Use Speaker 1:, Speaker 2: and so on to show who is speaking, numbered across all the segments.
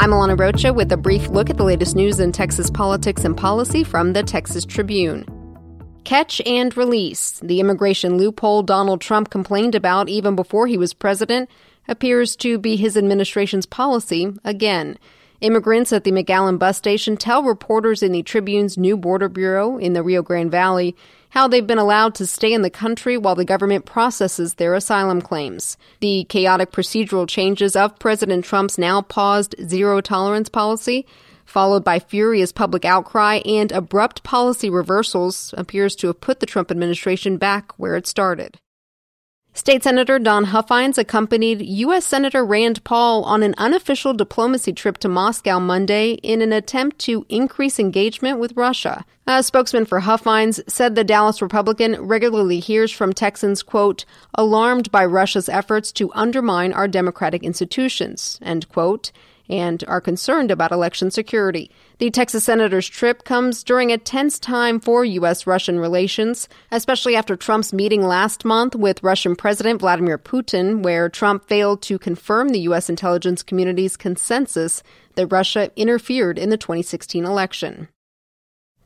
Speaker 1: I'm Alana Rocha with a brief look at the latest news in Texas politics and policy from the Texas Tribune. Catch and release. The immigration loophole Donald Trump complained about even before he was president appears to be his administration's policy again. Immigrants at the McAllen bus station tell reporters in the Tribune's new border bureau in the Rio Grande Valley how they've been allowed to stay in the country while the government processes their asylum claims. The chaotic procedural changes of President Trump's now paused zero tolerance policy followed by furious public outcry and abrupt policy reversals, appears to have put the Trump administration back where it started. State Senator Don Huffines accompanied U.S. Senator Rand Paul on an unofficial diplomacy trip to Moscow Monday in an attempt to increase engagement with Russia. A spokesman for Huffines said the Dallas Republican regularly hears from Texans, quote, alarmed by Russia's efforts to undermine our democratic institutions, end quote, and are concerned about election security. The Texas senator's trip comes during a tense time for U.S. Russian relations, especially after Trump's meeting last month with Russian President Vladimir Putin, where Trump failed to confirm the U.S. intelligence community's consensus that Russia interfered in the 2016 election.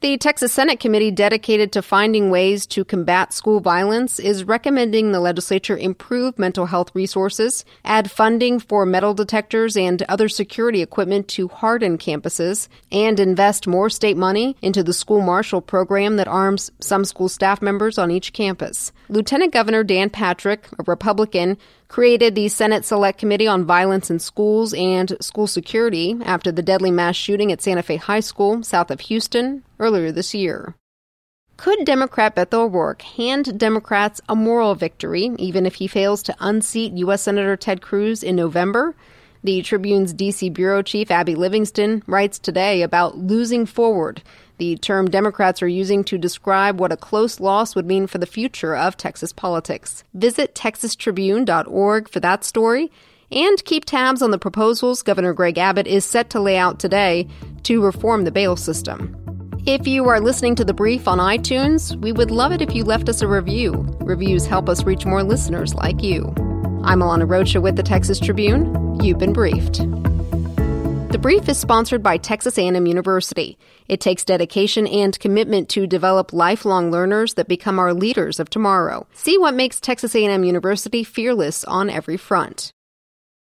Speaker 1: The Texas Senate committee dedicated to finding ways to combat school violence is recommending the legislature improve mental health resources, add funding for metal detectors and other security equipment to harden campuses, and invest more state money into the school marshal program that arms some school staff members on each campus. Lieutenant Governor Dan Patrick, a Republican, created the Senate Select Committee on Violence in Schools and School Security after the deadly mass shooting at Santa Fe High School, south of Houston, earlier this year. Could Democrat Beto O'Rourke hand Democrats a moral victory, even if he fails to unseat U.S. Senator Ted Cruz in November? The Tribune's D.C. bureau chief, Abby Livingston, writes today about losing forward the term Democrats are using to describe what a close loss would mean for the future of Texas politics. Visit texastribune.org for that story and keep tabs on the proposals Governor Greg Abbott is set to lay out today to reform the bail system. If you are listening to the brief on iTunes, we would love it if you left us a review. Reviews help us reach more listeners like you. I'm Alana Rocha with the Texas Tribune. You've been briefed. The brief is sponsored by Texas A&M University. It takes dedication and commitment to develop lifelong learners that become our leaders of tomorrow. See what makes Texas A&M University fearless on every front.